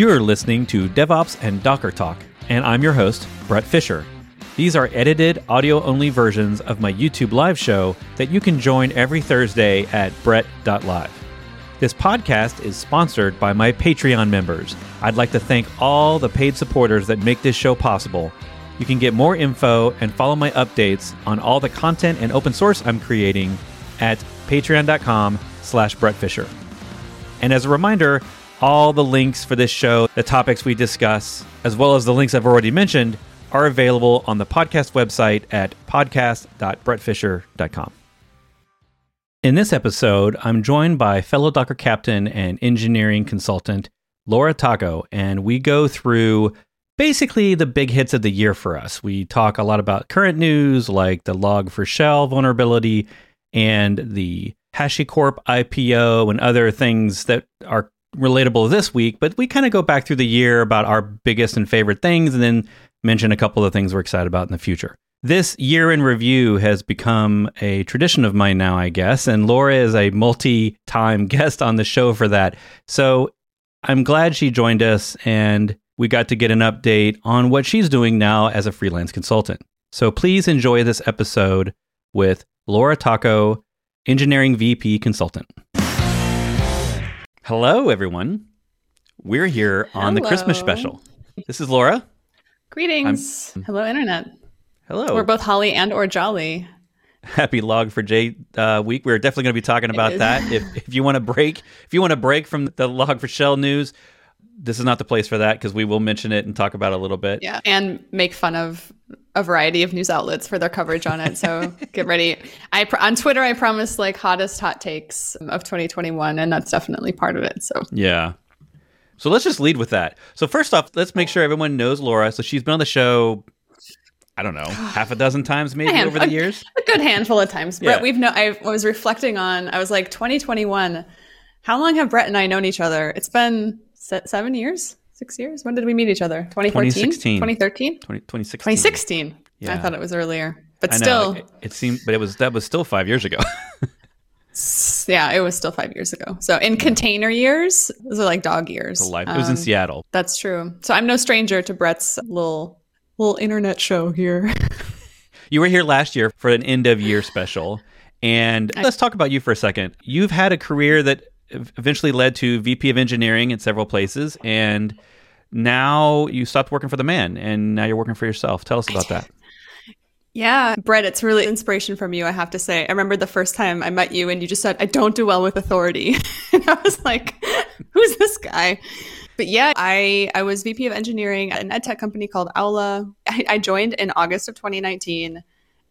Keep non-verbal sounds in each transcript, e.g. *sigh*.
You're listening to DevOps and Docker Talk, and I'm your host, Bret Fisher. These are edited, audio only versions of my YouTube live show that you can join every Thursday at bret.live. This podcast is sponsored by my Patreon members. I'd like to thank all the paid supporters that make this show possible. You can get more info and follow my updates on all the content and open source I'm creating at patreon.com slash Bret Fisher. And as a reminder, all the links for this show, the topics we discuss, as well as the links I've already mentioned, are available on the podcast website at podcast.bretfisher.com. In this episode, I'm joined by fellow Docker captain and engineering consultant Laura Tacho, and we go through basically the big hits of the year for us. We talk a lot about current news like the Log4Shell vulnerability and the HashiCorp IPO and other things that are relatable this week, but we kind of go back through the year about our biggest and favorite things and then mention a couple of the things we're excited about in the future. This year in review has become a tradition of mine now, I guess, and Laura is a multi time *laughs* guest on the show for that. So I'm glad she joined us and we got to get an update on what she's doing now as a freelance consultant. So please enjoy this episode with Laura Tacho, Engineering VP Consultant. Hello, everyone. We're here on the Christmas special. This is Laura. Greetings. Hello, Internet. Hello. We're both holly and or jolly. Happy Log4j uh, week. We're definitely going to be talking about that. If, if you want to break, if you want to break from the Log4Shell news, this is not the place for that because we will mention it and talk about it a little bit. Yeah. And make fun of a variety of news outlets for their coverage on it. So *laughs* get ready. I pr- on Twitter I promised like hottest hot takes of 2021 and that's definitely part of it. So Yeah. So let's just lead with that. So first off, let's make sure everyone knows Laura. So she's been on the show, I don't know, *sighs* half a dozen times maybe hand- over the years. a good handful of times. Bret, Yeah. we've no I was reflecting on I was like 2021. How long have Bret and I known each other? It's been se- 7 years? 6 years? When did we meet each other? 2014? 2016. 2013? 20, 2016. 2016. I thought it was earlier. But I know. still, It, it seemed, but it was that was still five years ago. *laughs* yeah, it was still five years ago. So in container years, those are like dog years. Life. It was in Um, Seattle. That's true. So I'm no stranger to Bret's little little internet show here. *laughs* You were here last year for an end of year special. And let's talk about you for a second. You've had a career that eventually led to VP of engineering in several places. And now you stopped working for the man and now you're working for yourself. Tell us about that. yeah, Bret, it's really inspiration from you, I have to say. I remember the first time I met you and you just said, I don't do well with authority. *laughs* and I was like, *laughs* who's this guy? But yeah, I, I was VP of engineering at an ed tech company called Aula. I, I joined in August of 2019.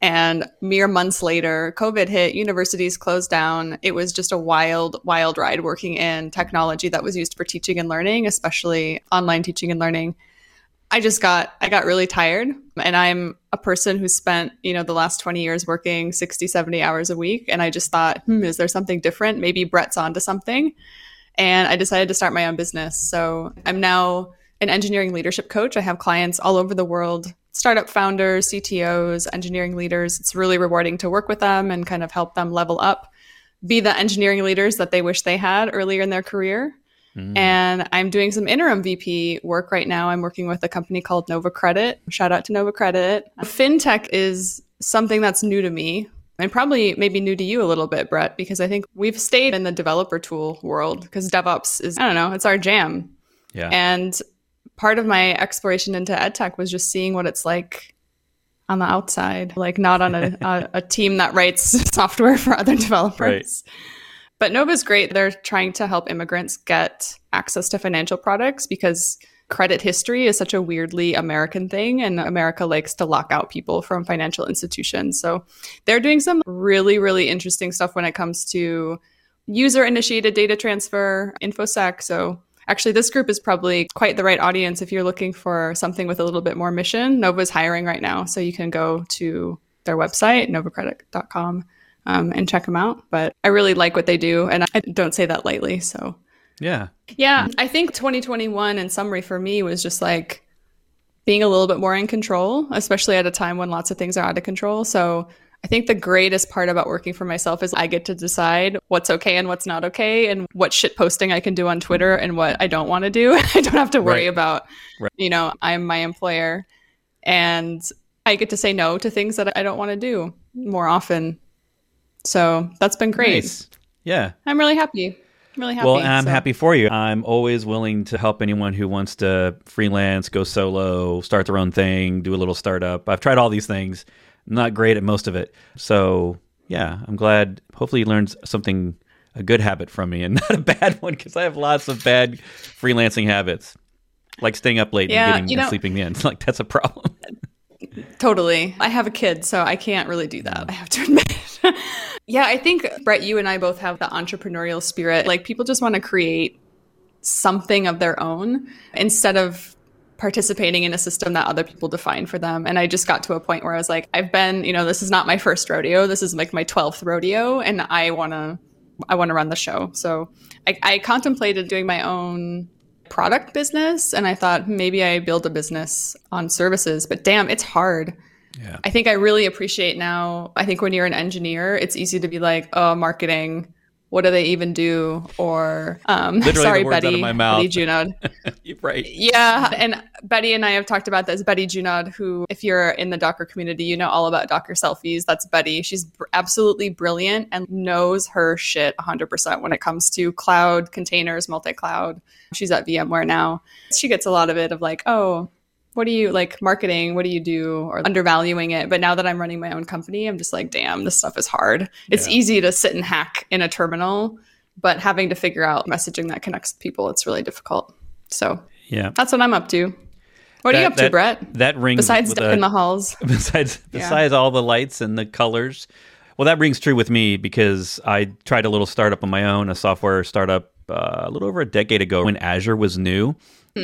And mere months later, COVID hit, universities closed down. It was just a wild, wild ride working in technology that was used for teaching and learning, especially online teaching and learning. I just got I got really tired and I'm a person who spent, you know, the last 20 years working 60, 70 hours a week and I just thought, "Hmm, is there something different? Maybe Bret's onto something." And I decided to start my own business. So, I'm now an engineering leadership coach. I have clients all over the world, startup founders, CTOs, engineering leaders. It's really rewarding to work with them and kind of help them level up, be the engineering leaders that they wish they had earlier in their career. Mm. And I'm doing some interim VP work right now. I'm working with a company called Nova Credit. Shout out to Nova Credit. FinTech is something that's new to me and probably maybe new to you a little bit, Bret, because I think we've stayed in the developer tool world because DevOps is, I don't know, it's our jam. yeah. And part of my exploration into edtech was just seeing what it's like on the outside, like not on a, *laughs* a, a team that writes *laughs* software for other developers. Right. But Nova's great. They're trying to help immigrants get access to financial products because credit history is such a weirdly American thing, and America likes to lock out people from financial institutions. So they're doing some really, really interesting stuff when it comes to user initiated data transfer, InfoSec. So actually, this group is probably quite the right audience if you're looking for something with a little bit more mission. Nova's hiring right now. So you can go to their website, novacredit.com, um, and check them out. But I really like what they do. And I don't say that lightly. So yeah. yeah, I think 2021 in summary for me was just like being a little bit more in control, especially at a time when lots of things are out of control. So I think the greatest part about working for myself is I get to decide what's okay and what's not okay and what shit posting I can do on Twitter and what I don't want to do. *laughs* I don't have to worry Right. about, Right. you know, I'm my employer and I get to say no to things that I don't want to do more often. So that's been great. Nice. Yeah. I'm really happy. I'm really happy. Well, and I'm So- happy for you. I'm always willing to help anyone who wants to freelance, go solo, start their own thing, do a little startup. I've tried all these things. Not great at most of it. So, yeah, I'm glad. Hopefully, he learns something, a good habit from me and *laughs* not a bad one because I have lots of bad freelancing habits, like staying up late Yeah, and getting you and know- sleeping in. *laughs* Like, that's a problem. *laughs* Totally. I have a kid, so I can't really do that. I have to admit. yeah, I think, Bret, you and I both have the entrepreneurial spirit. Like, people just want to create something of their own instead of participating in a system that other people define for them. And I just got to a point where I was like, I've been, you know, this is not my first rodeo. This is like my 12th rodeo, and I want to. I want to run the show. So I, I contemplated doing my own product business and I thought maybe I build a business on services, but damn, it's hard. Yeah. I think I really appreciate now. I think when you're an engineer, it's easy to be like, oh, marketing. What do they even do? Or um, *laughs* sorry, Betty, of my mouth. Betty Junod. *laughs* Right. Yeah, and Betty and I have talked about this. Betty Junod, who, if you're in the Docker community, you know all about Docker selfies. That's Betty. She's br- absolutely brilliant and knows her shit 100% when it comes to cloud containers, multi cloud. She's at VMware now. She gets a lot of it of like, oh, what do you like marketing? What do you do? Or undervaluing it. But now that I'm running my own company, I'm just like, damn, this stuff is hard. It's Yeah. easy to sit and hack in a terminal, but having to figure out messaging that connects people, it's really difficult. So Yeah. that's what I'm up to. What are you That- up to, Bret? That rings Besides with a- in the halls. *laughs* besides Yeah. besides all the lights and the colors. Well, that rings true with me because I tried a little startup on my own, a software startup uh, a little over a decade ago when Azure was new.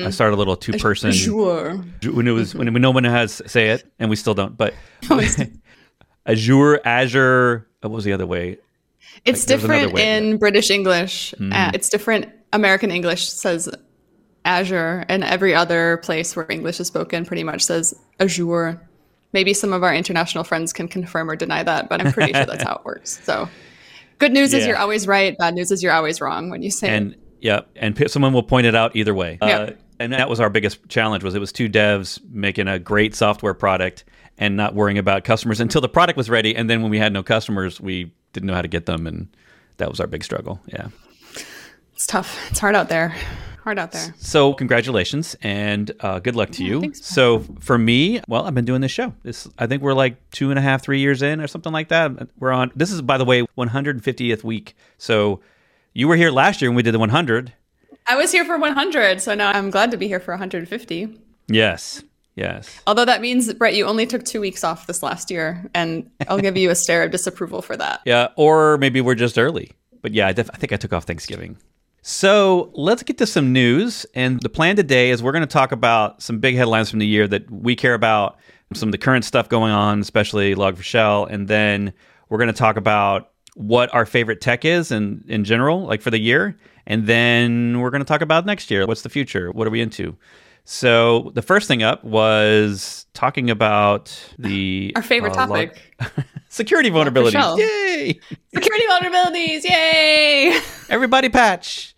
I started a little two person Sure. when it was when no one has say it, and we still don't. But *laughs* *laughs* Azure, Azure. What was the other way? It's Like, different way, Mm-hmm. in British English. Uh, it's different. American English says Azure, and every other place where English is spoken pretty much says Azure. Maybe some of our international friends can confirm or deny that, but I'm pretty sure that's how it works. So, good news is you're always right. Bad news is you're always wrong when you say it. and yeah, and p- someone will point it out either way. Yeah. Uh, and that was our biggest challenge was it was two devs making a great software product and not worrying about customers until the product was ready. And then when we had no customers, we didn't know how to get them, and that was our big struggle. Yeah. It's tough. It's hard out there. Hard out there. So congratulations and uh, good luck to you. thanks, so for me, well, I've been doing this show. This I think we're like two and a half, three years in or something like that. We're on. This is by the way, 150th week. So you were here last year when we did the 100. I was here for 100, so now I'm glad to be here for 150. Yes. Yes. Although that means, Bret, you only took two weeks off this last year, and I'll give you a stare of disapproval for that. *laughs* Yeah, or maybe we're just early. But yeah, I, def- I think I took off Thanksgiving. So let's get to some news. And the plan today is we're going to talk about some big headlines from the year that we care about, some of the current stuff going on, especially Log4Shell. And then we're going to talk about what our favorite tech is in, in general, like for the year. And then we're going to talk about next year. What's the future? What are we into? So the first thing up was talking about the Our favorite uh, topic *laughs* security vulnerabilities. Yay! security vulnerabilities. Yay! *laughs* Everybody patch.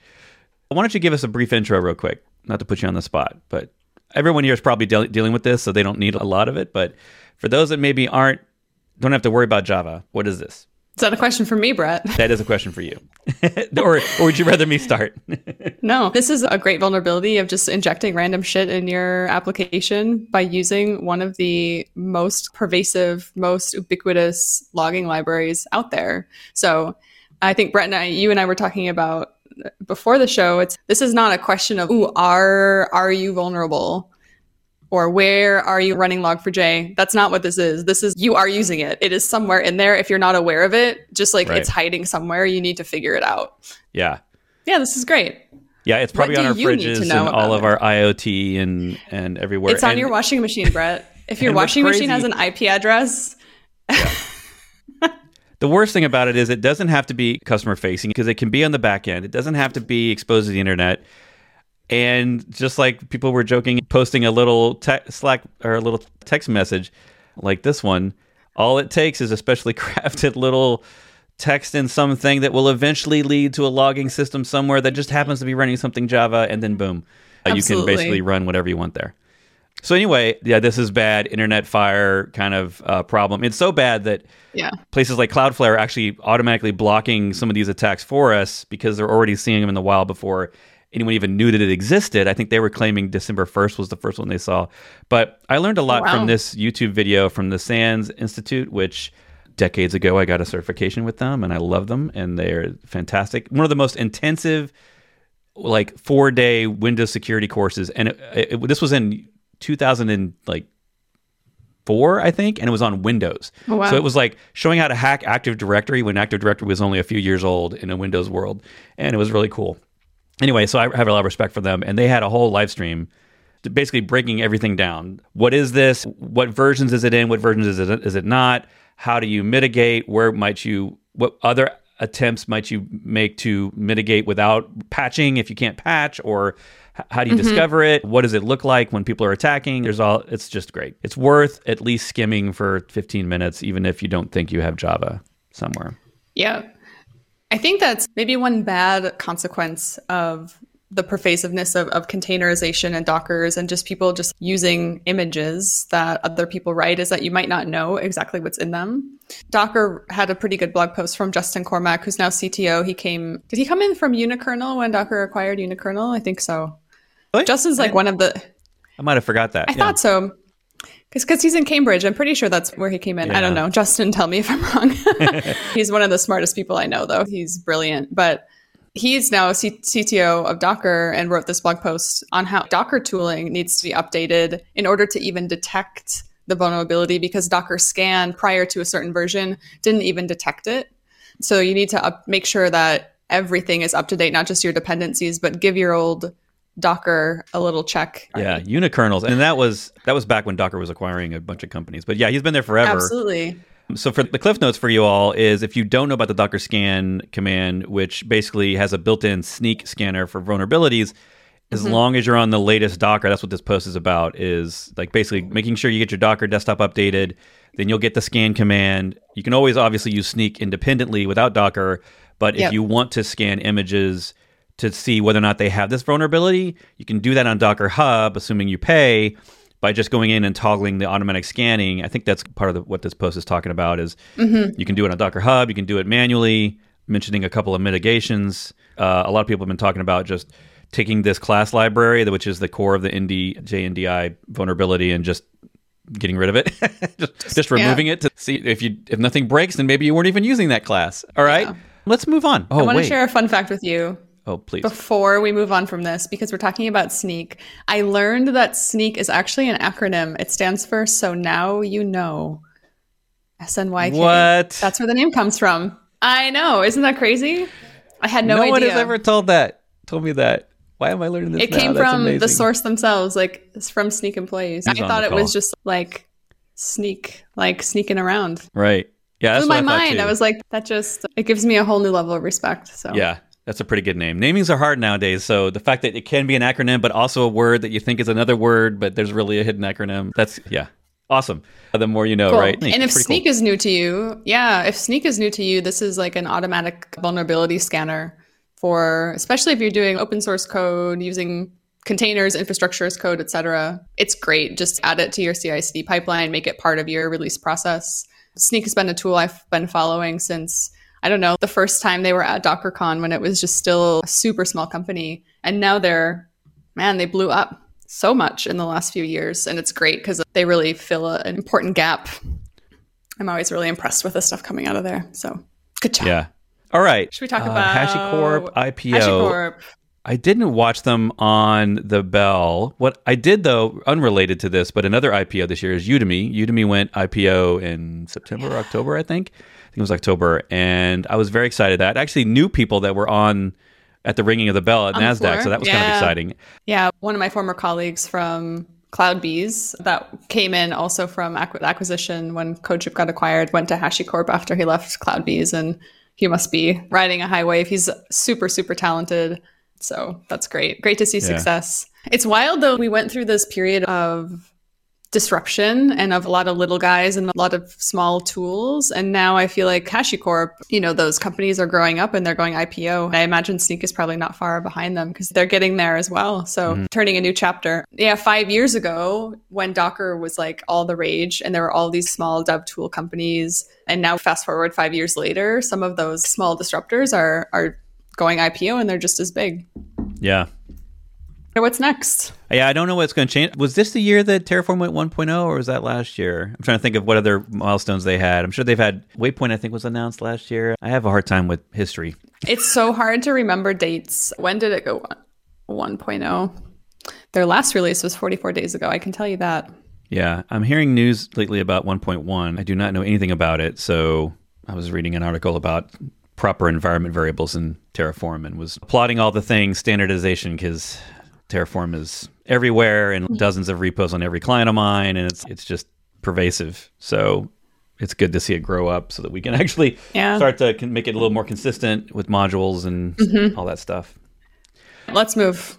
Why don't you give us a brief intro, real quick? Not to put you on the spot, but everyone here is probably deal dealing with this, so they don't need a lot of it. But for those that maybe aren't, don't have to worry about Java. What is this? Is that a question for me, Bret? *laughs* That is a question for you. *laughs* or, or would you rather me start? *laughs* No, this is a great vulnerability of just injecting random shit in your application by using one of the most pervasive, most ubiquitous logging libraries out there. So I think Bret and I, you and I were talking about before the show. It's this is not a question of, ooh, are are you vulnerable? Or where are you running log4j? That's not what this is. This is you are using it. It is somewhere in there. If you're not aware of it, just like Right. it's hiding somewhere, you need to figure it out. yeah. Yeah, this is great. Yeah, it's probably on our you need to fridges and all of our IoT and, and everywhere. It's on And- your washing machine, Bret. *laughs* If your washing machine has an IP address, *laughs* The worst thing about it is it doesn't have to be customer facing because it can be on the back end. It doesn't have to be exposed to the internet. And just like people were joking, posting a little te- Slack or a little text message like this one, All it takes is a specially *laughs* crafted little text in something that will eventually lead to a logging system somewhere that just happens to be running something Java, and then boom, uh, you can basically run whatever you want there. So anyway, yeah, this is bad internet fire kind of uh, problem. It's so bad that yeah. places like Cloudflare are actually automatically blocking some of these attacks for us because they're already seeing them in the wild before anyone even knew that it existed. I think they were claiming December 1st was the first one they saw. But I learned a lot wow. from this YouTube video from the SANS Institute, which decades ago I got a certification with them and I love them and they're fantastic. One of the most intensive like 4-day Windows security courses and it, it, this was in 2000 and like four, I think, and it was on Windows. Oh, wow. So it was like showing how to hack Active Directory when Active Directory was only a few years old in a Windows world, and it was really cool. Anyway, so I have a lot of respect for them, and they had a whole live stream basically breaking everything down. What is this? What versions is it in? What versions is it is it not? How do you mitigate? Where might you what other attempts might you make to mitigate without patching if you can't patch or how do you mm-hmm. discover it? What does it look like when people are attacking? There's all it's just great. It's worth at least skimming for 15 minutes even if you don't think you have Java somewhere. Yeah. I think that's maybe one bad consequence of the pervasiveness of, of containerization and Dockers and just people just using images that other people write is that you might not know exactly what's in them. Docker had a pretty good blog post from Justin Cormack, who's now CTO. He came, did he come in from Unikernel when Docker acquired Unikernel? I think so. Really? Justin's like one of the. I might have forgot that. I yeah. thought so. Because he's in Cambridge. I'm pretty sure that's where he came in. Yeah. I don't know. Justin, tell me if I'm wrong. *laughs* *laughs* he's one of the smartest people I know, though. He's brilliant. But he's now C- CTO of Docker and wrote this blog post on how Docker tooling needs to be updated in order to even detect the vulnerability because Docker scan prior to a certain version didn't even detect it. So you need to up- make sure that everything is up to date, not just your dependencies, but give your old Docker a little check. Yeah, unikernels, and that was that was back when Docker was acquiring a bunch of companies. But yeah, he's been there forever. Absolutely. So for the cliff notes for you all is if you don't know about the Docker scan command, which basically has a built-in Snyk scanner for vulnerabilities, as mm-hmm. long as you're on the latest Docker, that's what this post is about. Is like basically making sure you get your Docker desktop updated. Then you'll get the scan command. You can always obviously use Snyk independently without Docker, but yep. if you want to scan images to see whether or not they have this vulnerability. You can do that on Docker Hub, assuming you pay, by just going in and toggling the automatic scanning. I think that's part of the, what this post is talking about. Is mm-hmm. you can do it on Docker Hub, you can do it manually. Mentioning a couple of mitigations. Uh, a lot of people have been talking about just taking this class library, which is the core of the ND JNDI vulnerability, and just getting rid of it, *laughs* just, just, removing yeah. it to see if you if nothing breaks, then maybe you weren't even using that class. All right, yeah. let's move on. Oh, I want to share a fun fact with you. Oh, please. Before we move on from this, because we're talking about Snyk, I learned that Snyk is actually an acronym. It stands for So Now You Know. SNYK. What? That's where the name comes from. I know. Isn't that crazy? I had no, no idea. No one has ever told that. Told me that. Why am I learning this? It now? came That's from amazing. the source themselves, like it's from Snyk employees. He's I thought it was just like sneak, like sneaking around. Right. Yeah. Blew my I mind, I was like, that just it gives me a whole new level of respect. So yeah, that's a pretty good name. Namings are hard nowadays, so the fact that it can be an acronym, but also a word that you think is another word, but there's really a hidden acronym. That's yeah, awesome. The more you know, cool. right? And if Snyk cool. is new to you, yeah, if Snyk is new to you, this is like an automatic vulnerability scanner for, especially if you're doing open source code using containers, infrastructure as code, etc. It's great. Just add it to your CI/CD pipeline, make it part of your release process. Snyk has been a tool I've been following since I don't know, the first time they were at DockerCon when it was just still a super small company. And now they're, man, they blew up so much in the last few years. And it's great because they really fill a, an important gap. I'm always really impressed with the stuff coming out of there. So good job. Yeah. All right. Should we talk uh, about HashiCorp IPO? HashiCorp. I didn't watch them on the Bell. What I did, though, unrelated to this, but another IPO this year is Udemy. Udemy went IPO in September or October, I think it was October, and I was very excited that I actually knew people that were on at the ringing of the bell at on Nasdaq, so that was yeah. kind of exciting. Yeah, one of my former colleagues from CloudBees that came in also from acquisition when CodeShip got acquired went to HashiCorp after he left CloudBees, and he must be riding a high wave. He's super super talented, so that's great. Great to see yeah. success. It's wild though. We went through this period of disruption and of a lot of little guys and a lot of small tools. And now I feel like HashiCorp, you know, those companies are growing up and they're going IPO. I imagine Snyk is probably not far behind them because they're getting there as well. So mm-hmm. turning a new chapter. Yeah, five years ago when Docker was like all the rage and there were all these small dev tool companies. And now fast forward five years later, some of those small disruptors are are going IPO and they're just as big. Yeah. What's next? Yeah, I don't know what's going to change. Was this the year that Terraform went 1.0 or was that last year? I'm trying to think of what other milestones they had. I'm sure they've had Waypoint, I think, was announced last year. I have a hard time with history. It's so hard to remember dates. When did it go 1.0? Their last release was 44 days ago. I can tell you that. Yeah, I'm hearing news lately about 1.1. I do not know anything about it. So I was reading an article about proper environment variables in Terraform and was plotting all the things, standardization, because Terraform is everywhere and dozens of repos on every client of mine, and it's it's just pervasive. So it's good to see it grow up so that we can *laughs* actually yeah. start to make it a little more consistent with modules and mm-hmm. all that stuff. Let's move.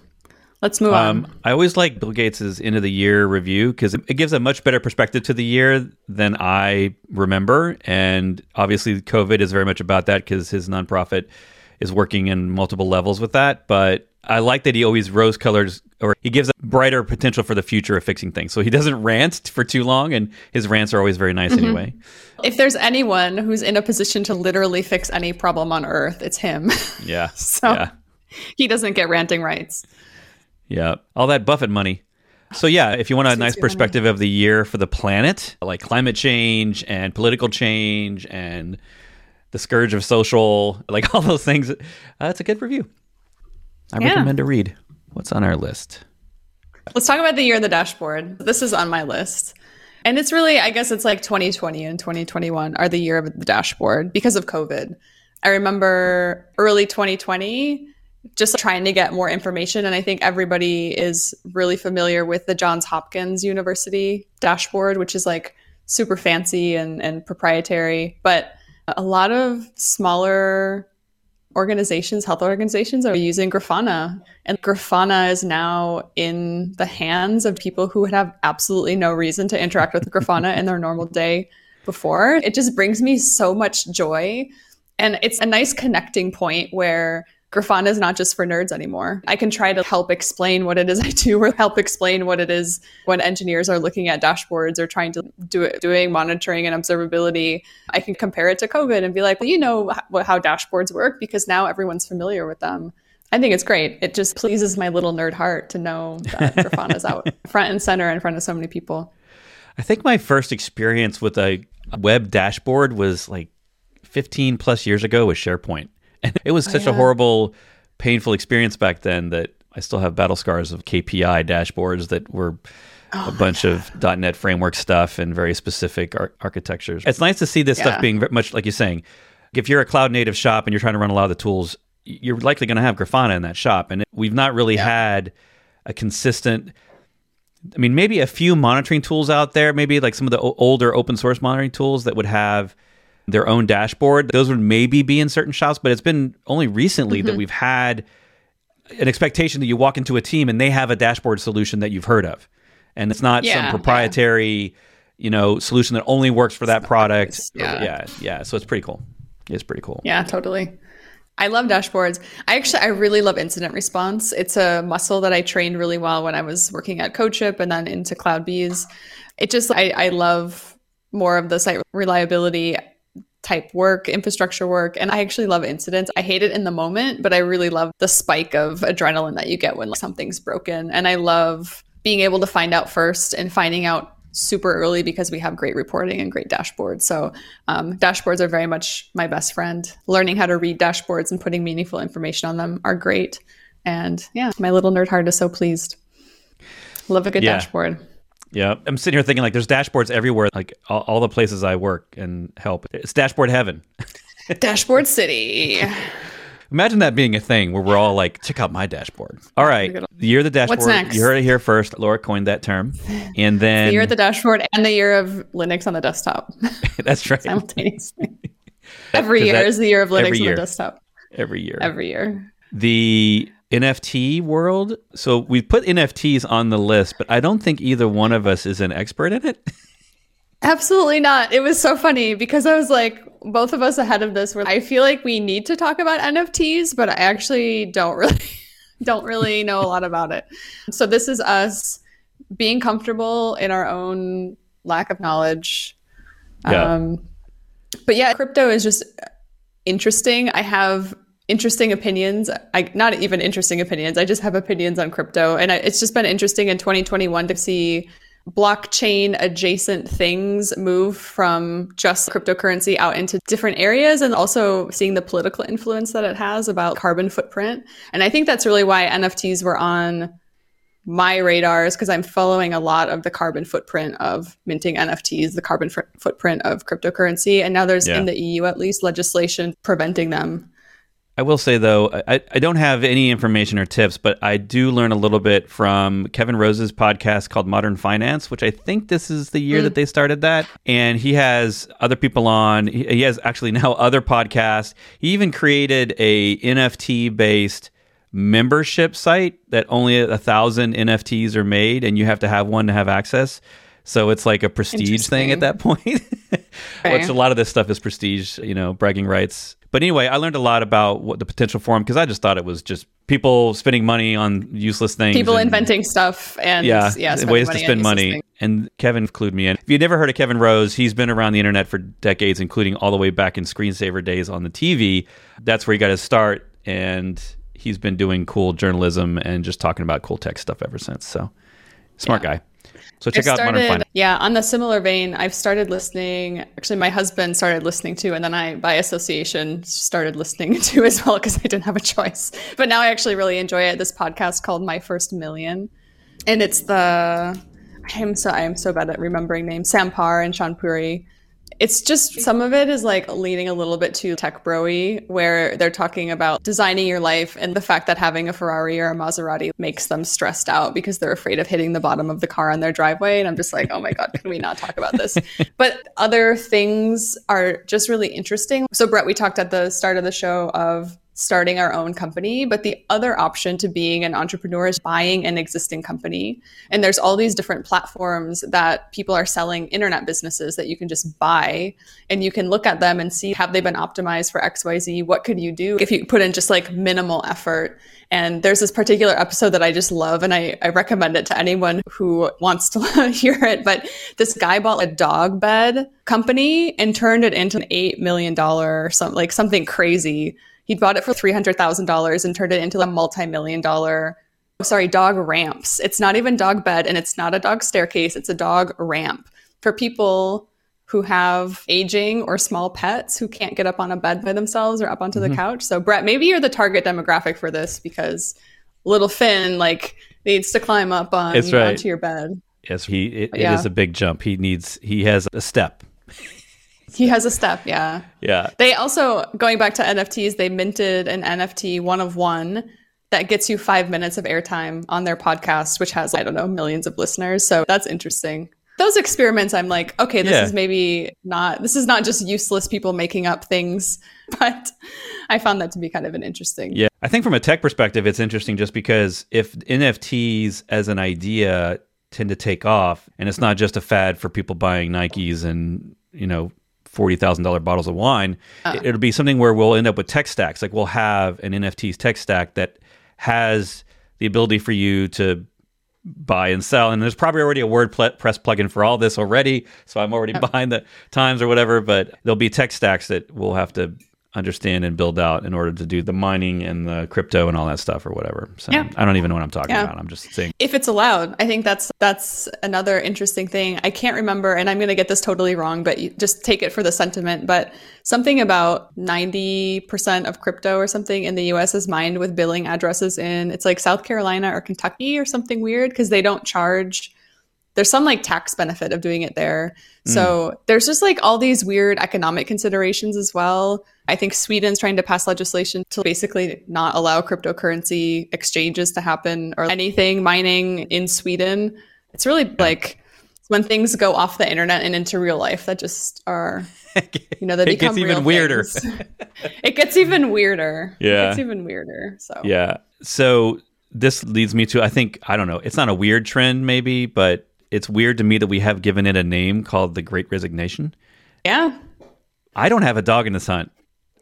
Let's move um, on. I always like Bill Gates' end of the year review because it gives a much better perspective to the year than I remember. And obviously, COVID is very much about that because his nonprofit is working in multiple levels with that. But I like that he always rose colors or he gives a brighter potential for the future of fixing things. So he doesn't rant for too long, and his rants are always very nice mm-hmm. anyway. If there's anyone who's in a position to literally fix any problem on Earth, it's him. Yeah. *laughs* so yeah. he doesn't get ranting rights. Yeah. All that Buffett money. So yeah, if you want a nice perspective of the year for the planet, like climate change and political change and the scourge of social, like *laughs* all those things, uh, it's a good review. I yeah. recommend a read. What's on our list? Let's talk about the year in the dashboard. This is on my list. And it's really, I guess it's like 2020 and 2021 are the year of the dashboard because of COVID. I remember early 2020 just trying to get more information. And I think everybody is really familiar with the Johns Hopkins University dashboard, which is like super fancy and, and proprietary. But a lot of smaller organizations, health organizations, are using Grafana. And Grafana is now in the hands of people who would have absolutely no reason to interact with Grafana in their normal day before. It just brings me so much joy. And it's a nice connecting point where Grafana is not just for nerds anymore. I can try to help explain what it is *laughs* I do or help explain what it is when engineers are looking at dashboards or trying to do it, doing monitoring and observability. I can compare it to COVID and be like, well, you know how, how dashboards work because now everyone's familiar with them. I think it's great. It just pleases my little nerd heart to know that *laughs* Grafana is out front and center in front of so many people. I think my first experience with a web dashboard was like 15 plus years ago with SharePoint. And it was oh, such yeah. a horrible, painful experience back then that I still have battle scars of KPI dashboards that were oh, a bunch of .NET framework stuff and very specific ar- architectures. It's nice to see this yeah. stuff being much like you're saying. If you're a cloud native shop and you're trying to run a lot of the tools, you're likely going to have Grafana in that shop. And we've not really yeah. had a consistent. I mean, maybe a few monitoring tools out there, maybe like some of the o- older open source monitoring tools that would have their own dashboard. Those would maybe be in certain shops, but it's been only recently mm-hmm. that we've had an expectation that you walk into a team and they have a dashboard solution that you've heard of. And it's not yeah, some proprietary, yeah. you know, solution that only works for that product. Yeah. yeah. Yeah. So it's pretty cool. It's pretty cool. Yeah, totally. I love dashboards. I actually I really love incident response. It's a muscle that I trained really well when I was working at CodeShip and then into CloudBees. It just I, I love more of the site reliability type work, infrastructure work. And I actually love incidents. I hate it in the moment, but I really love the spike of adrenaline that you get when like, something's broken. And I love being able to find out first and finding out super early because we have great reporting and great dashboards. So um, dashboards are very much my best friend. Learning how to read dashboards and putting meaningful information on them are great. And yeah, my little nerd heart is so pleased. Love a good yeah. dashboard. Yeah, I'm sitting here thinking like there's dashboards everywhere, like all, all the places I work and help. It's dashboard heaven. *laughs* dashboard city. *laughs* Imagine that being a thing where we're all like, check out my dashboard. All right, the year of the dashboard. What's next? You heard it here first. Laura coined that term, and then *laughs* the year of the dashboard and the year of Linux on the desktop. That's right. Simultaneously. every year that, is the year of Linux year, on the desktop. Every year. Every year. The NFT world. So we put NFTs on the list, but I don't think either one of us is an expert in it. Absolutely not. It was so funny because I was like, both of us ahead of this where I feel like we need to talk about NFTs, but I actually don't really *laughs* don't really know a lot about it. So this is us being comfortable in our own lack of knowledge. Yeah. Um, but yeah, crypto is just interesting. I have interesting opinions. I not even interesting opinions. I just have opinions on crypto, and I, it's just been interesting in 2021 to see blockchain adjacent things move from just cryptocurrency out into different areas and also seeing the political influence that it has about carbon footprint. And I think that's really why NFTs were on my radars because I'm following a lot of the carbon footprint of minting NFTs, the carbon f- footprint of cryptocurrency. And now there's Yeah. in the EU at least legislation preventing them. I will say though, I, I don't have any information or tips, but I do learn a little bit from Kevin Rose's podcast called Modern Finance, which I think this is the year that mm. they started that. And he has other people on. He, he has actually *laughs* now other podcasts. He even created a NFT based membership site that only a thousand NFTs are made, and you have to have one to have access. So it's like a prestige thing at that point. Okay. *laughs* Which a lot of this stuff is prestige, you know, bragging rights. But anyway, I learned a lot about what the potential for them because I just thought it was just people spending money on useless things. People and- inventing stuff and yeah, yeah, ways to spend money. things. And Kevin clued me in. If you've never heard of Kevin Rose, he's been around the internet for decades, including all the way back in screensaver days on the TV. That's where he got his start, and he's been doing cool journalism and just talking about cool tech stuff ever since. So, smart guy. So check I out Modern started- Finance. Yeah, on the similar vein, I've started listening. Actually, my husband started listening to, and then I, by association, started listening *laughs* to as well because I didn't have a choice. But now I actually really enjoy it. This podcast called My First Million, and it's the I am so I am so bad at remembering names. Sam Parr and Shaan Puri. It's just some of it is like leaning a little bit too tech broy, where they're talking about designing your life and the fact that having a Ferrari or a Maserati makes them stressed out because they're afraid of hitting the bottom of the car on their driveway. And I'm just like, oh my God, can we not talk about this? *laughs* but other things are just really interesting. So, Bret, we talked at the start of the show of starting our own company, but the other option to being an entrepreneur is buying an existing company. And there's all these different platforms that people are selling internet businesses that you can just buy and you can look at them and see have they been optimized for XYZ? What could you do if you put in just like minimal effort? And there's this particular episode that I just love and I, I recommend it to anyone who wants to *laughs* hear it. But this guy bought a dog bed company and turned it into an $8 million something like something crazy. He bought it for $300,000 and turned it into a multi-million dollar sorry, dog ramps. It's not even dog bed and it's not a dog staircase, it's a dog ramp for people who have aging or small pets who can't get up on a bed by themselves or up onto the mm-hmm. couch. So Bret, maybe you're the target demographic for this because little Finn like needs to climb up on right. onto your bed. Yes, he it, it Yeah. is a big jump. He needs he has a step. He has a step, yeah. Yeah. They also, going back to NFTs, they minted an NFT one of one that gets you five minutes of airtime on their podcast, which has, I don't know, millions of listeners. So that's interesting. Those experiments, I'm like, okay, this Yeah. is maybe not, this is not just useless people making up things, *laughs* but I found that to be kind of an interesting. Yeah. I think from a tech perspective, it's interesting just because if NFTs as an idea tend to take off, and it's not just a fad for people buying Nikes and, you know, $40,000 bottles of wine, uh. it- it'll be something where we'll end up with tech stacks. Like we'll have an NFTs tech stack that has the ability for you to buy and sell. And there's probably already a WordPress plugin for all this already. So I'm already *laughs* behind the times or whatever, but there'll be tech stacks that we'll have to understand and build out in order to do the mining and the crypto and all that stuff or whatever. So Yeah. I don't even know what I'm talking Yeah. about. I'm just saying. if it's allowed i think that's that's another interesting thing i can't remember and i'm going to get this totally wrong but you just take it for the sentiment but something about 90% of crypto or something in the us is mined with billing addresses in it's like south carolina or kentucky or something weird because they don't charge there's some like tax benefit of doing it there. Mm. So there's just like all these weird economic considerations as well. I think Sweden's trying to pass legislation to basically not allow cryptocurrency exchanges to happen or anything mining in Sweden. It's really like when things go off the internet and into real life that just are you know, they *laughs* it become *laughs* gets even weirder. it gets even weirder. Yeah. It gets even weirder. So Yeah. So this leads me to I think I don't know. It's not a weird trend maybe, but it's weird to me that we have given it a name called the Great Resignation. yeah. I don't have a dog in this hunt,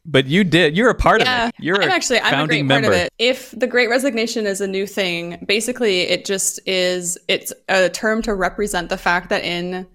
but you did. You're a part Yeah, of it. You're I'm actually I'm a founding great part member. of it. If the Great Resignation is a new thing, basically it just is. It's a term to represent the fact that in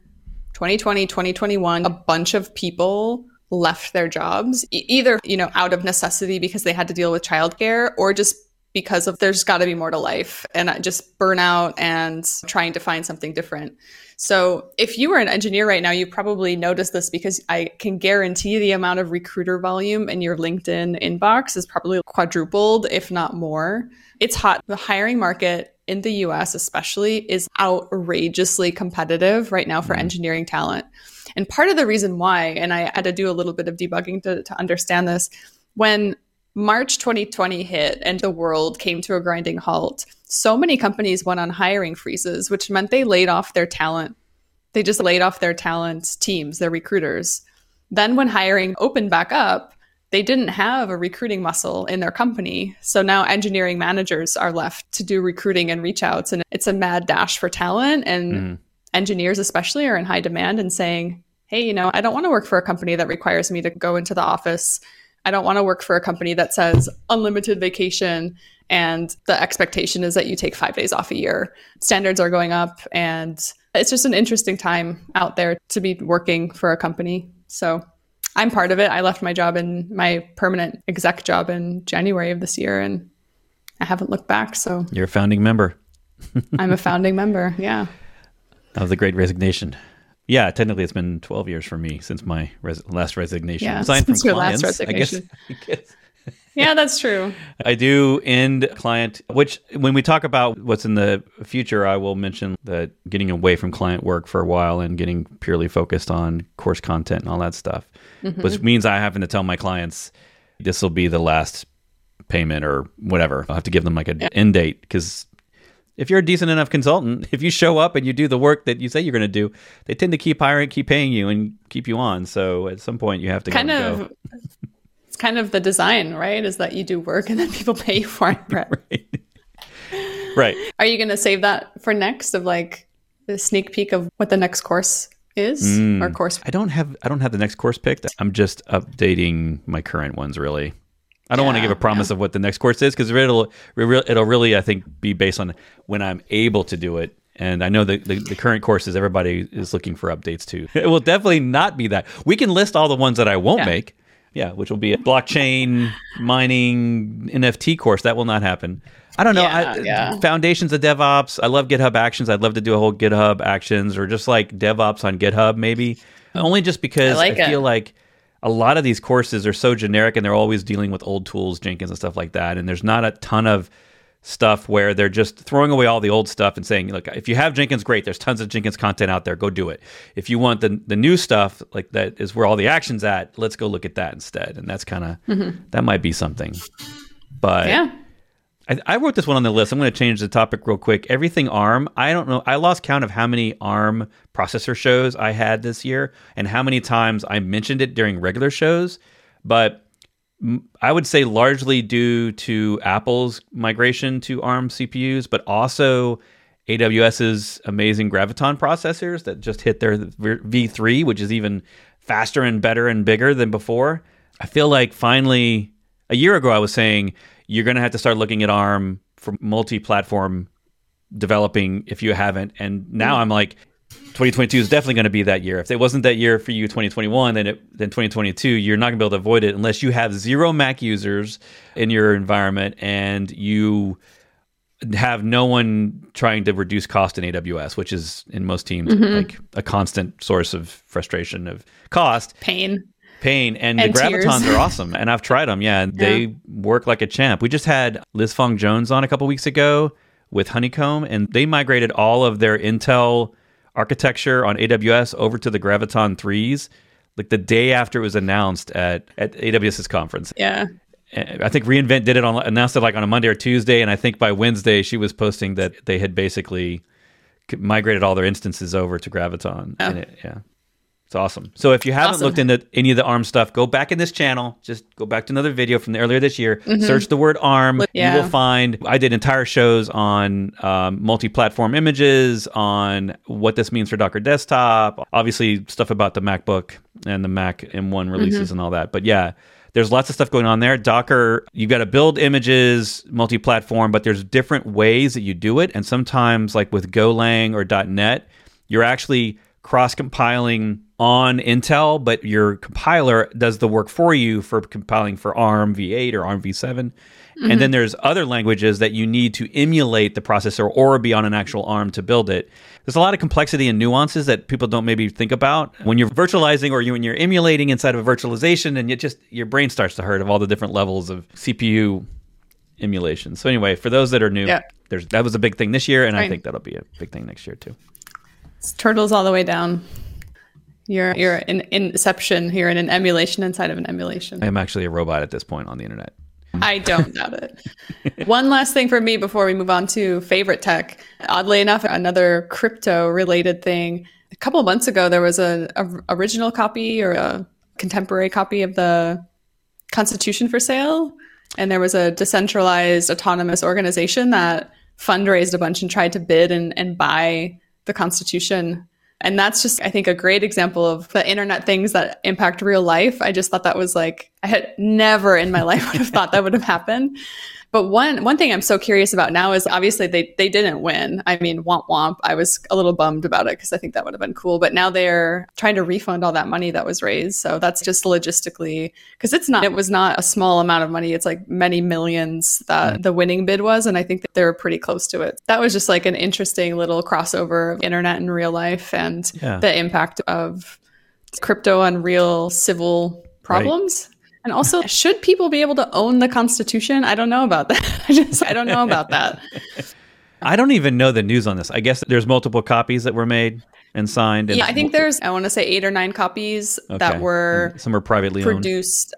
2020, 2021, a bunch of people left their jobs either you know out of necessity because they had to deal with childcare or just because of there's got to be more to life and just burnout and trying to find something different. So if you were an engineer right now, you probably noticed this because I can guarantee the amount of recruiter volume in your LinkedIn inbox is probably quadrupled, if not more. It's hot. The hiring market in the US, especially, is outrageously competitive right now for mm-hmm. engineering talent. And part of the reason why, and I had to do a little bit of debugging to, to understand this, when March 2020 hit and the world came to a grinding halt, so many companies went on hiring freezes, which meant they laid off their talent. They just laid off their talent teams, their recruiters. Then, when hiring opened back up, they didn't have a recruiting muscle in their company. So now engineering managers are left to do recruiting and reach outs. And it's a mad dash for talent. And mm-hmm. engineers, especially, are in high demand and saying, hey, you know, I don't want to work for a company that requires me to go into the office. I don't want to work for a company that says unlimited vacation and the expectation is that you take five days off a year. Standards are going up and it's just an interesting time out there to be working for a company. So I'm part of it. I left my job in my permanent exec job in January of this year and I haven't looked back. So You're a founding member I'm a founding member. Yeah. of the Great Resignation. Yeah, technically it's been 12 years for me since my res- last resignation. Yeah, from since your last clients, I guess- resignation. *laughs* I guess. Yeah, that's true. *laughs* I do end client, which when we talk about what's in the future, I will mention that getting away from client work for a while and getting purely focused on course content and all that stuff, mm-hmm. which means I having to tell my clients this will be the last payment or whatever. I'll have to give them like an end date because if you're a decent enough consultant, *laughs* if you show up and you do the work that you say you're going to do, they tend to keep hiring, keep paying you, and keep you on. So at some point, you have to kind of go. it's kind of the design right is that you do work and then people *laughs* pay you for it *laughs* Bret. right. are you going to save that for next of like the sneak peek of what the next course is Mm. or course I don't have I don't have the next course picked. I'm just updating my current ones really. I don't want to give a promise of what the next course is because it'll it'll really I think be based on when I'm able to do it. And I know that the, the current courses everybody is looking for updates to. It will definitely not be that. We can list all the ones that I won't Yeah. make. Yeah, which will be a blockchain mining NFT course. That will not happen. I don't know. Yeah, I, yeah. Foundations of DevOps. I love GitHub Actions. I'd love to do a whole GitHub Actions or just like DevOps on GitHub, maybe. Only just because I like I feel like a lot of these courses are so generic and they're always dealing with old tools, Jenkins and stuff like that. And there's not a ton of stuff where they're just throwing away all the old stuff and saying, look, if you have Jenkins, great. There's tons of Jenkins content out there. Go do it. If you want the the new stuff, like that is where all the action's at, let's go look at that instead. And that's kind of that might be something. But Mm-hmm. yeah I, I wrote this one on the list. I'm going to change the topic real quick. Everything ARM. I don't know. I lost count of how many ARM processor shows I had this year and how many times I mentioned it during regular shows. But I would say largely due to Apple's migration to ARM CPUs, but also AWS's amazing Graviton processors that just hit their V3, which is even faster and better and bigger than before. I feel like finally, a year ago, I was saying you're going to have to start looking at ARM for multi platform developing if you haven't. And now I'm like, 2022 is definitely going to be that year. If it wasn't that year for you, 2021, then it, then 2022, you're not going to be able to avoid it unless you have zero Mac users in your environment and you have no one trying to reduce cost in AWS, which is in most teams mm-hmm. like a constant source of frustration of cost pain pain and, And the gravitons are awesome and i've tried them yeah, they work like a champ. We just had liz fong jones on a couple weeks ago with honeycomb and they migrated all of their intel architecture on aws over to the graviton 3s like the day after it was announced at, at aws's conference. Yeah. I think re:Invent did it on announced it like on a Monday or Tuesday, and I think by Wednesday she was posting that they had basically migrated all their instances over to Graviton. And oh. it, yeah, It's awesome. So if you haven't Awesome. looked into any of the ARM stuff, go back in this channel. Just go back to another video from the, earlier this year. Search the word ARM. Mm-hmm. Yeah. You will find. I did entire shows on um, multi-platform images, on what this means for Docker Desktop. Obviously, stuff about the MacBook and the Mac M1 releases Mm-hmm. and all that. But yeah. There's lots of stuff going on there. Docker, you've got to build images multi-platform, but there's different ways that you do it. And sometimes, like with Golang or .NET, you're actually cross compiling on Intel, but your compiler does the work for you for compiling for ARM v8 or ARM v7. And then mm-hmm. there's other languages that you need to emulate the processor or be on an actual ARM to build it. There's a lot of complexity and nuances that people don't maybe think about when you're virtualizing or you, when you're emulating inside of a virtualization, and you just your brain starts to hurt of all the different levels of CPU emulation. So anyway, for those that are new, Yeah. there's that was a big thing this year, and I think that'll be a big thing next year too. It's turtles all the way down. You're you're in inception. You're in an emulation inside of an emulation. I am actually a robot at this point on the internet. I don't doubt it. *laughs* One last thing for me before we move on to favorite tech. Oddly enough, another crypto related thing. A couple of months ago, there was a, a original copy or a contemporary copy of the Constitution for sale, and there was a decentralized autonomous organization that fundraised a bunch and tried to bid and, and buy the Constitution. And that's just, I think, a great example of the internet things that impact real life. I just thought that was like, I had never in my *laughs* life would have thought that would have happened. But one one thing I'm so curious about now is obviously they they didn't win. I mean, womp womp. I was a little bummed about it because I think that would have been cool. But now they're trying to refund all that money that was raised. So that's just logistically because it's not it was not a small amount of money. It's like many millions that mm-hmm. the winning bid was, and I think that they were pretty close to it. That was just like an interesting little crossover of internet and real life and Yeah. the impact of crypto on real civil problems. And also, should people be able to own the Constitution? I don't know about that. *laughs* I just, I don't know about that. I don't even know the news on this. I guess there's multiple copies that were made and signed. And Yeah, I think there's, I want to say eight or nine copies Okay. that were And some are privately owned. produced.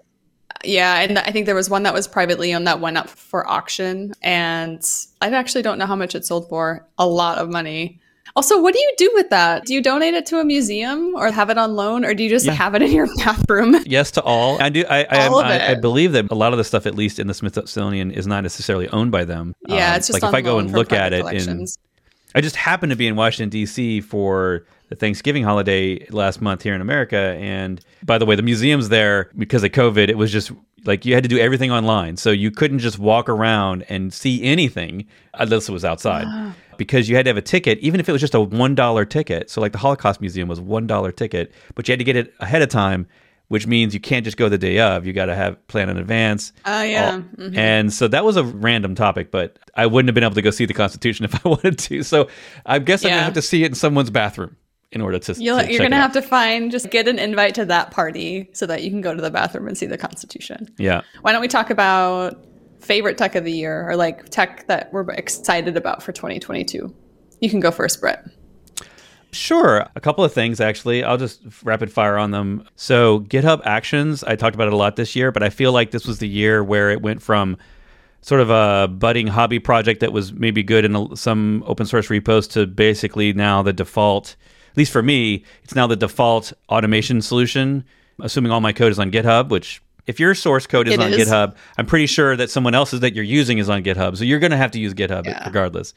Yeah, and I think there was one that was privately owned that went up for auction, and I actually don't know how much it sold for. A lot of money. Also, what do you do with that? Do you donate it to a museum or have it on loan, or do you just Yeah. have it in your *laughs* bathroom? Yes to all. I do. I I, All of I, I believe that a lot of the stuff, at least in the Smithsonian, is not necessarily owned by them. Yeah, Um, it's just like if I go and look at it in. I just happened to be in Washington D.C. for the Thanksgiving holiday last month here in America, and by the way, the museums there because of COVID, it was just like you had to do everything online, so you couldn't just walk around and see anything unless it was outside. Because you had to have a ticket, even if it was just a one dollar ticket. So, like the Holocaust Museum was one dollar ticket, but you had to get it ahead of time, which means you can't just go the day of. You got to have plan in advance. Oh, yeah. Mhm. And so that was a random topic, but I wouldn't have been able to go see the Constitution *laughs* if I wanted to. So I guess I'm gonna have to see it in someone's bathroom in order to. To you're check gonna it have to find just get an invite to that party so that you can go to the bathroom and see the Constitution. Yeah. Why don't we talk about favorite tech of the year or like tech that we're excited about for 2022? You can go first, Bret. Sure. A couple of things, actually. I'll just rapid fire on them. So, GitHub Actions, I talked about it a lot this year, but I feel like this was the year where it went from sort of a budding hobby project that was maybe good in some open source repos to basically now the default, at least for me, it's now the default automation solution, assuming all my code is on GitHub, which if your source code is It on is. GitHub, I'm pretty sure that someone else's that you're using is on GitHub. So you're going to have to use GitHub Yeah. regardless.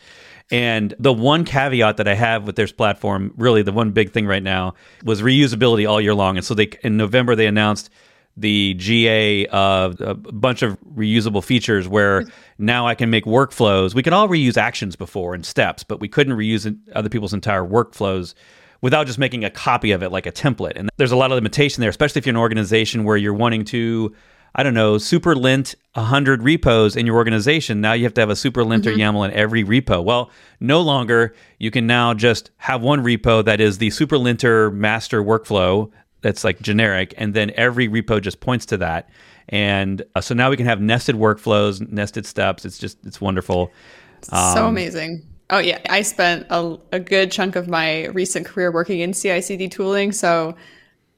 And the one caveat that I have with this platform, really the one big thing right now, was reusability all year long. And so they in November they announced the GA of uh, a bunch of reusable features where now I can make workflows. We could all reuse actions before and steps, but we couldn't reuse other people's entire workflows without just making a copy of it like a template. And there's a lot of limitation there, especially if you're an organization where you're wanting to, I don't know, super lint 100 repos in your organization. Now you have to have a super lint or YAML in every repo. Well, no longer. You can now just have one repo that is the super linter master workflow that's like generic, and then every repo just points to that. And uh, so now we can have nested workflows, nested steps. It's just, it's wonderful. so Um, amazing. Oh yeah, I spent a, a good chunk of my recent career working in CI/CD tooling, so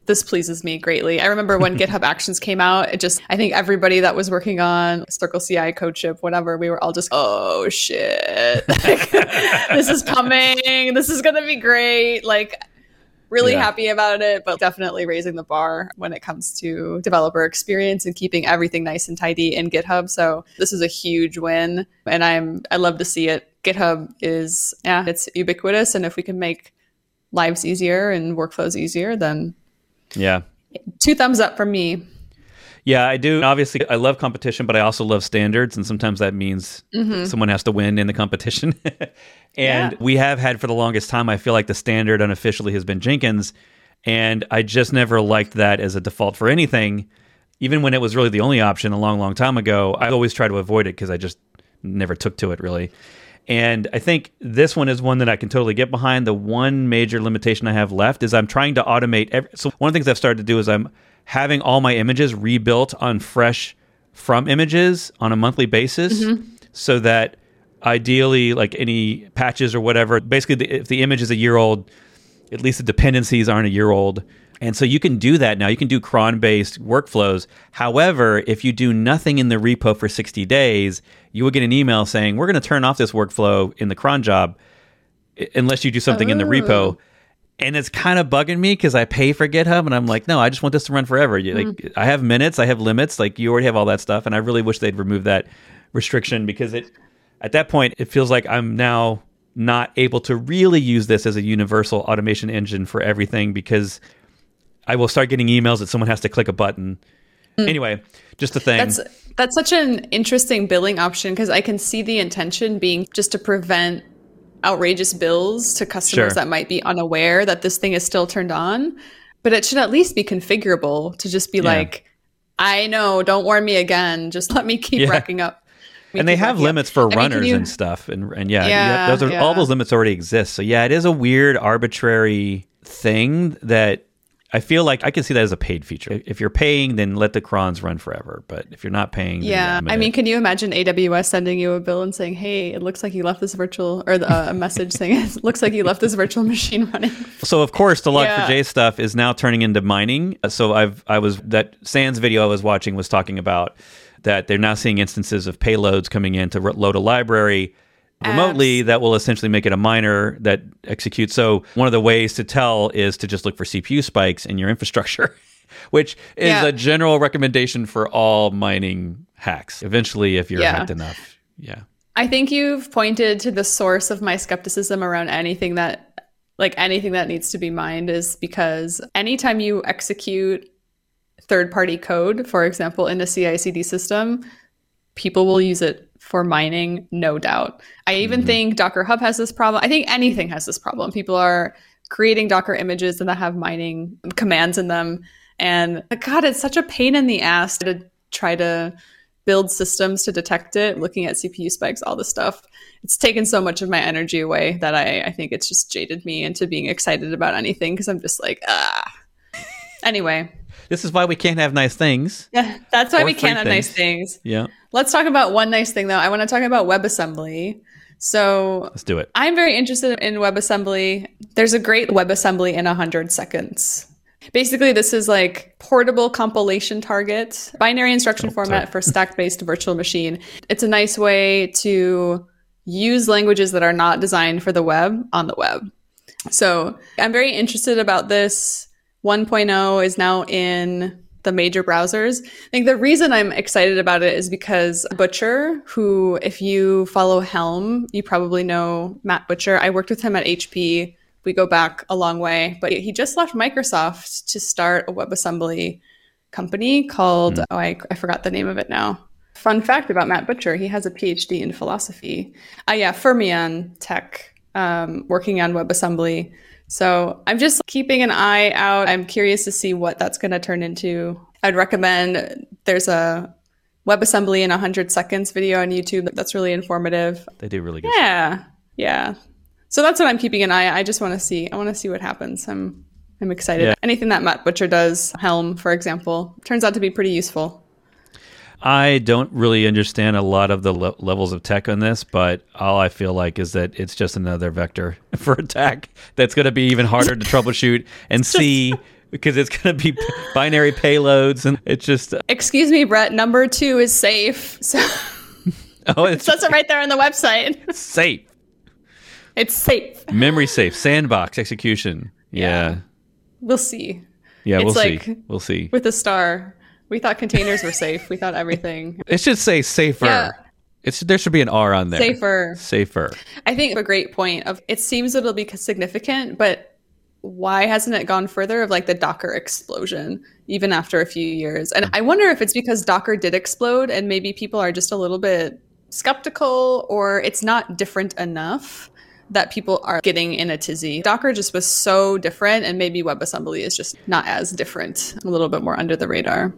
this pleases me greatly. I remember when *laughs* GitHub Actions came out, it just I think everybody that was working on Circle CI, CodeShip, whatever, we were all just oh shit, *laughs* Like, *laughs* this is coming, this is gonna be great. Like really Yeah. happy about it, but definitely raising the bar when it comes to developer experience and keeping everything nice and tidy in GitHub. So this is a huge win and I'm I love to see it. GitHub is yeah, it's ubiquitous and if we can make lives easier and workflows easier, then Yeah. two thumbs up from me. Yeah, I do. Obviously, I love competition, but I also love standards, and sometimes that means mm-hmm. someone has to win in the competition. *laughs* and Yeah. we have had for the longest time. I feel like the standard unofficially has been Jenkins, and I just never liked that as a default for anything. Even when it was really the only option a long, long time ago, I always try to avoid it because I just never took to it really. And I think this one is one that I can totally get behind. The one major limitation I have left is I'm trying to automate. Every, so one of the things I've started to do is I'm having all my images rebuilt on fresh from images on a monthly basis, mm-hmm. so that ideally, like any patches or whatever, basically, the, if the image is a year old, at least the dependencies aren't a year old. And so you can do that now. You can do cron based workflows. However, if you do nothing in the repo for 60 days, you will get an email saying, We're going to turn off this workflow in the cron job unless you do something in the repo. Oh. And it's kind of bugging me because I pay for GitHub and I'm like, no, I just want this to run forever. You, Like, mm-hmm. I have minutes, I have limits. Like, you already have all that stuff. And I really wish they'd remove that restriction because it, at that point, it feels like I'm now not able to really use this as a universal automation engine for everything because I will start getting emails that someone has to click a button. Mm. Anyway, just a thing. That's that's such an interesting billing option because I can see the intention being just to prevent outrageous bills to customers Sure. that might be unaware that this thing is still turned on. But it should at least be configurable to just be like, I know, don't warn me again. Just *laughs* let me keep Yeah. racking up. And they have racking up." limits for I mean, runners you- and stuff and and yeah, Yeah, yeah those are all those limits already exist so yeah it is a weird arbitrary thing that i feel like i can see that as a paid feature if you're paying then let the crons run forever but if you're not paying Yeah, I mean, can you imagine AWS sending you a bill and saying, "Hey, it looks like you left this virtual," or the, uh, a message saying, "It looks like you left this virtual machine *laughs* running." so of course the Yeah. Log4j stuff is now turning into mining Uh, so i've i was that SANS video i was watching was talking about that they're now seeing instances of payloads coming in to load a library remotely that will essentially make it a miner that executes. So one of the ways to tell is to just look for CPU spikes in your *laughs* infrastructure, which is Yeah. a general recommendation for all mining hacks. Eventually, if you're Yeah. hacked enough, yeah. I think you've pointed to the source of my skepticism around anything that, like anything that needs to be mined, is because anytime you execute third party code, for example, in a CI CD system, people will use it for mining, no doubt. I even think Docker Hub has this problem. I think anything has this problem. People are creating Docker images and that have mining commands in them. And God, it's such a pain in the ass to try to build systems to detect it, looking at CPU spikes, all this stuff. It's taken so much of my energy away that I, I think it's just jaded me into being excited about anything because I'm just like, ah. Anyway, This is why we can't have nice things. yeah, *laughs* that's why we can't have nice things. things. Yeah, Let's talk about one nice thing though. I want to talk about WebAssembly. So let's do it. I'm very interested in WebAssembly. There's a great WebAssembly in 100 seconds. Basically, this is like portable compilation target, binary instruction Oh, format sorry. for *laughs* stack based virtual machine. It's a nice way to use languages that are not designed for the web on the web. So I'm very interested about this. 1.0 is now in the major browsers. I think the reason I'm excited about it is because Butcher, who, if you follow Helm, you probably know Matt Butcher. I worked with him at HP. We go back a long way, but he just left Microsoft to start a WebAssembly company called, oh, I, I forgot the name of it now. Fun fact about Matt Butcher, he has a PhD in philosophy. Uh, yeah, Fermyon Tech, um, working on WebAssembly. So I'm just keeping an eye out. I'm curious to see what that's going to turn into. I'd recommend there's a WebAssembly in 100 seconds video on YouTube that's really informative. They do really good. Yeah, yeah. So that's what I'm keeping an eye. I just want to see. I want to see what happens. I'm I'm excited. Yeah. Anything that Matt Butcher does, Helm, for example, turns out to be pretty useful. I don't really understand a lot of the le- levels of tech on this, but all I feel like is that it's just another vector *laughs* for attack that's going to be even harder to troubleshoot and see because it's going to be p- binary payloads and it's just uh Excuse me, Bret. Number two is safe. So *laughs* oh it says it right there on the website. *laughs* safe It's safe. memory safe sandbox execution yeah we'll see. Yeah, It's we'll like- see. We'll see. With the star, we thought containers were safe. We thought everything It should say safer. Yeah. It's there should be an R on there. safer. Safer. I think a great point of it seems it'll be significant, but why hasn't it gone further of like the Docker explosion even after a few years? And I wonder if it's because Docker did explode and maybe people are just a little bit skeptical or it's not different enough that people are getting in a tizzy. Docker just was so different and maybe WebAssembly is just not as different, a little bit more under the radar.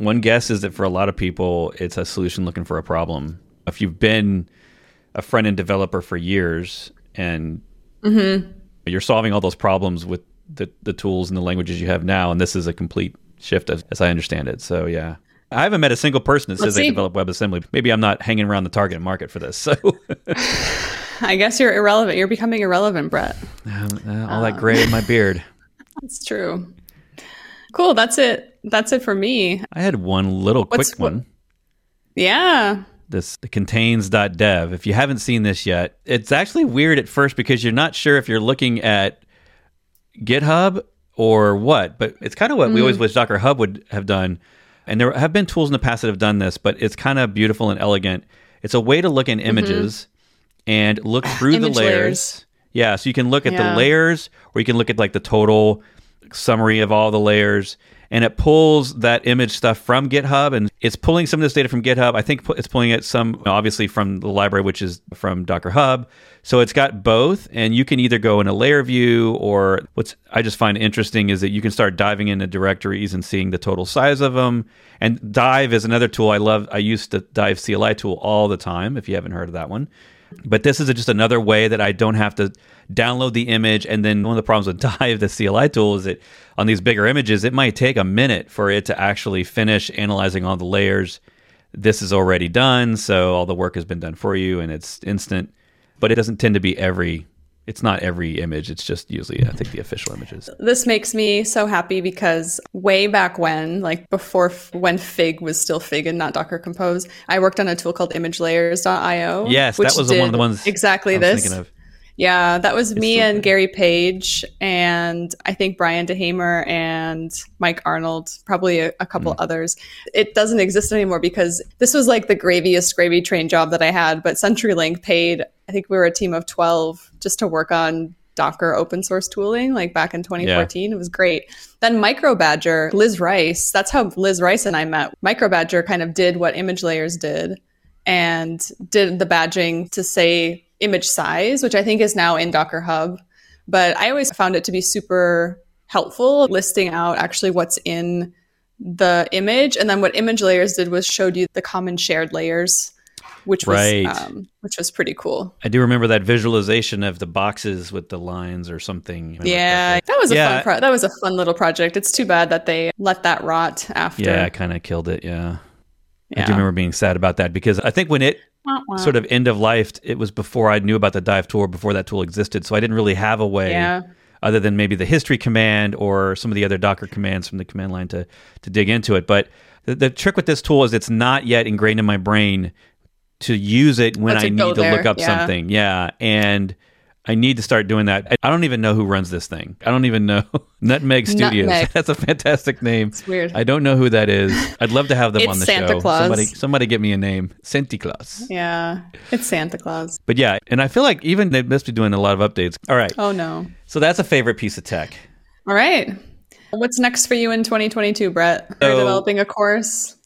One guess is that for a lot of people, it's a solution looking for a problem. If you've been a front end developer for years and mm-hmm. you're solving all those problems with the, the tools and the languages you have now, and this is a complete shift as, as I understand it. So, yeah. I haven't met a single person that says Let's they see. develop WebAssembly. Maybe I'm not hanging around the target market for this. So, *laughs* I guess you're irrelevant. You're becoming irrelevant, Bret. Um, uh, all that uh, gray in my beard. *laughs* That's true. Cool. That's it. That's it for me. I had one little quick What's- what- one. Yeah. this contains.dev. If you haven't seen this yet, it's actually weird at first because you're not sure if you're looking at GitHub or what, but it's kind of what we always mm-hmm. wish Docker Hub would have done. And there have been tools in the past that have done this, but it's kind of beautiful and elegant. It's a way to look in mm-hmm. images and look through *laughs* the layers. layers. Yeah, so you can look at Yeah. the layers or you can look at like the total summary of all the layers and it pulls that image stuff from GitHub and it's pulling some of this data from GitHub. I think it's pulling it some obviously from the library which is from Docker Hub. So it's got both and you can either go in a layer view or what's I just find interesting is that you can start diving into directories and seeing the total size of them. And Dive is another tool I love. I used the Dive CLI tool all the time if you haven't heard of that one. But this is just another way that I don't have to download the image. And then one of the problems with *laughs* Dive, the CLI tool, is that on these bigger images, it might take a minute for it to actually finish analyzing all the layers. This is already done, so all the work has been done for you, and it's instant. But it doesn't tend to be every. It's not every image. It's just usually, I think, the official images. This makes me so happy because way back when, like before f- when Fig was still Fig and not Docker Compose, I worked on a tool called imagelayers.io. Yes, that which was one of the ones exactly I was this. Yeah, that was me still and. Gary Page and I think Brian DeHamer and Mike Arnold, probably a, a couple Hmm. others. It doesn't exist anymore because this was like the graviest gravy train job that I had, but CenturyLink paid, I think we were a team of 12 just to work on Docker open source tooling, like back in 2014. It was great. Then Microbadger, Liz Rice, that's how Liz Rice and I met. Microbadger kind of did what Image Layers did and did the badging to say image size, which I think is now in Docker Hub. But I always found it to be super helpful listing out actually what's in the image. And then what image layers did was showed you the common shared layers, which was Right. um, which was pretty cool. I do remember that visualization of the boxes with the lines or something. Yeah, that was a Yeah. fun pro- that was a fun little project. It's too bad that they let that rot after. Yeah, kind of killed it. Yeah. I do remember being sad about that because I think when it. Sort of end of life, it was before I knew about the dive tool, before that tool existed. So I didn't really have a way Yeah. other than maybe the history command or some of the other Docker commands from the command line to, to dig into it. But the, the trick with this tool is it's not yet ingrained in my brain to use it when I need to look up yeah. something. Yeah. And I need to start doing that. I- don't even know who runs this thing. I don't even know. *laughs* Nutmeg Studios. Nutmeg. *laughs* That's a fantastic name. It's weird. I don't know who that is. I'd love to have them on the Santa show. Claus. Somebody, somebody get me a name. Santa Claus. yeah, it's Santa Claus. But yeah, and I feel like even they must be doing a lot of updates. All right. Oh no. So that's a favorite piece of tech. All right. What's next for you in 2022, Bret? You're So- developing a course.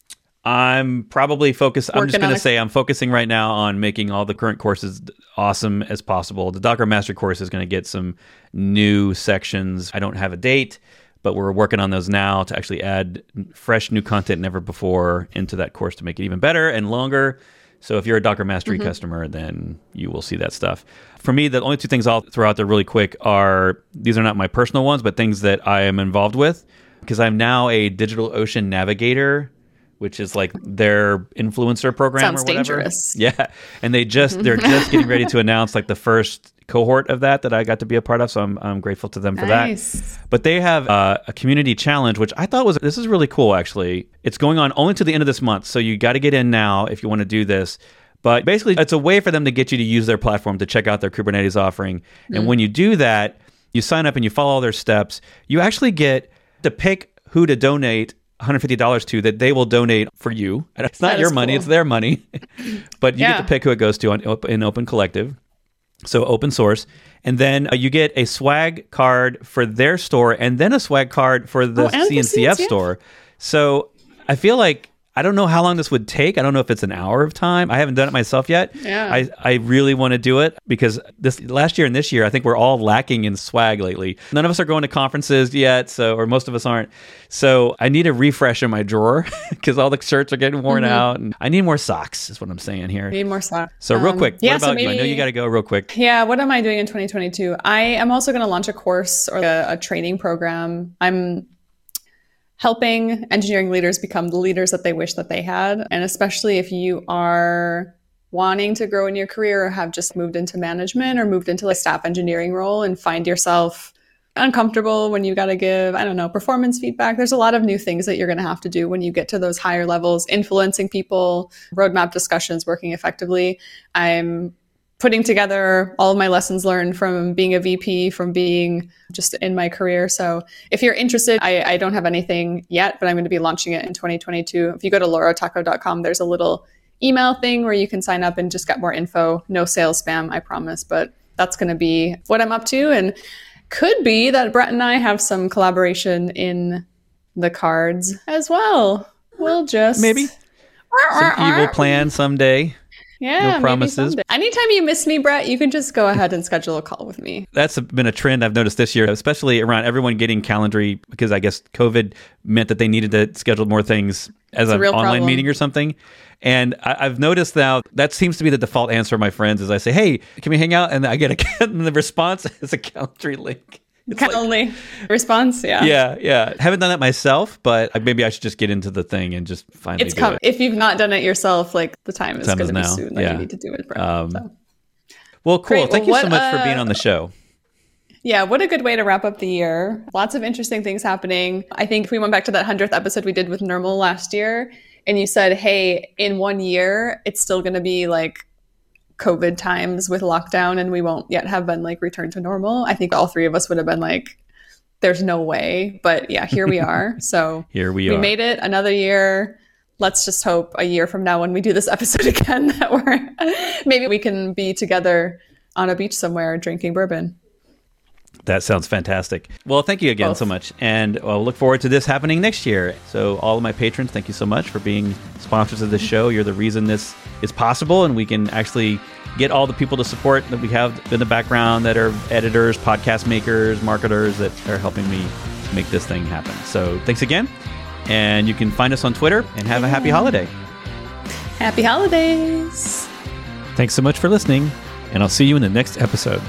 I'm probably focused. I'm just going to say I'm focusing right now on making all the current courses awesome as possible. The Docker Master course is going to get some new sections. I don't have a date, but we're working on those now to actually add fresh new content never before into that course to make it even better and longer. So if you're a Docker Mastery mm-hmm. customer, then you will see that stuff. For me, the only two things I'll throw out there really quick are these are not my personal ones, but things that I am involved with because I'm now a DigitalOcean navigator which is like their influencer program Sounds or whatever. dangerous. *laughs* Yeah, and they just they're *laughs* just getting ready to announce like the first cohort of that that I got to be a part of. So I'm I'm grateful to them for Nice. that. But they have uh, a community challenge, which I thought was this is really cool. Actually, it's going on only to the end of this month, so you got to get in now if you want to do this. But basically, it's a way for them to get you to use their platform to check out their Kubernetes offering. And when you do that, You sign up and you follow all their steps. You actually get to pick who to donate $150 to that they will donate for you. It's not That your money, cool. it's their money. *laughs* but you get to pick who it goes to on, in Open Collective. So open source. And then uh, you get a swag card for their store and then a swag card for the Oh, and the CNCF CNCF. store. So I feel like I don't know how long this would take. I don't know if it's an hour of time. I haven't done it myself yet. Yeah. I, I really want to do it because this last year and this year, I think we're all lacking in swag lately. None of us are going to conferences yet, so or most of us aren't. So I need a refresh in my drawer *laughs* because all the shirts are getting worn out, and I need more socks. Is what I'm saying here. Need more socks. So real Um, quick, yeah, what so about you? I know maybe- you got to go real quick. Yeah, what am I doing in 2022? I am also going to launch a course or a, a training program. I'm helping engineering leaders become the leaders that they wish that they had. And especially if you are wanting to grow in your career or have just moved into management or moved into a staff engineering role and find yourself uncomfortable when you got to give, I don't know, performance feedback. There's a lot of new things that you're going to have to do when you get to those higher levels, influencing people, roadmap discussions, working effectively. I'm putting together all of my lessons learned from being a VP, from being just in my career. So if you're interested, I, I don't have anything yet, but I'm going to be launching it in 2022. If you go to lauratacho.com, there's a little email thing where you can sign up and just get more info. No sales spam, I promise, but that's going to be what I'm up to. And could be that Bret and I have some collaboration in the cards as well. We'll just Maybe some evil plan someday. Yeah, maybe promises. Anytime you miss me, Bret, you can just go ahead and schedule a call with me. That's been a trend I've noticed this year, especially around everyone getting Calendly because I guess COVID meant that they needed to schedule more things as an online problem. meeting or something. And I, I've noticed now that seems to be the default answer of my friends is I say, "Hey, can we hang out?" And I get a *laughs* and the response is a Calendly link. *laughs* It's like- Calendly response, yeah. yeah, yeah. Haven't done that myself, but maybe I should just get into the thing and just finally It's do com- it. if you've not done it yourself, like the time is going to be soon that yeah. you need to do it. Um, So. Well, cool. Great. Thank Well, you so much for being uh, on the show. Yeah, what a good way to wrap up the year. Lots of interesting things happening. I think if we went back to that 100th episode we did with Nirmal last year, and you said, hey, in one year, it's still going to be like COVID times with lockdown, and we won't yet have been like returned to normal. I think all three of us would have been like, there's no way. But yeah, here we are. *laughs* So Here we, are. we are. made it another year. Let's just hope a year from now when we do this *laughs* episode again that we're maybe we can be together on a beach somewhere drinking bourbon. That sounds fantastic. Well, thank you again Both. so much. And I'll look forward to this happening next year. So, all of my patrons, thank you so much for being sponsors of this mm-hmm. show. You're the reason this is possible, and we can actually get all the people to support that we have in the background that are editors, podcast makers, marketers that are helping me make this thing happen. So, thanks again. And you can find us on Twitter and have a happy mm-hmm. holiday. Happy holidays! Thanks so much for listening, and I'll see you in the next episode.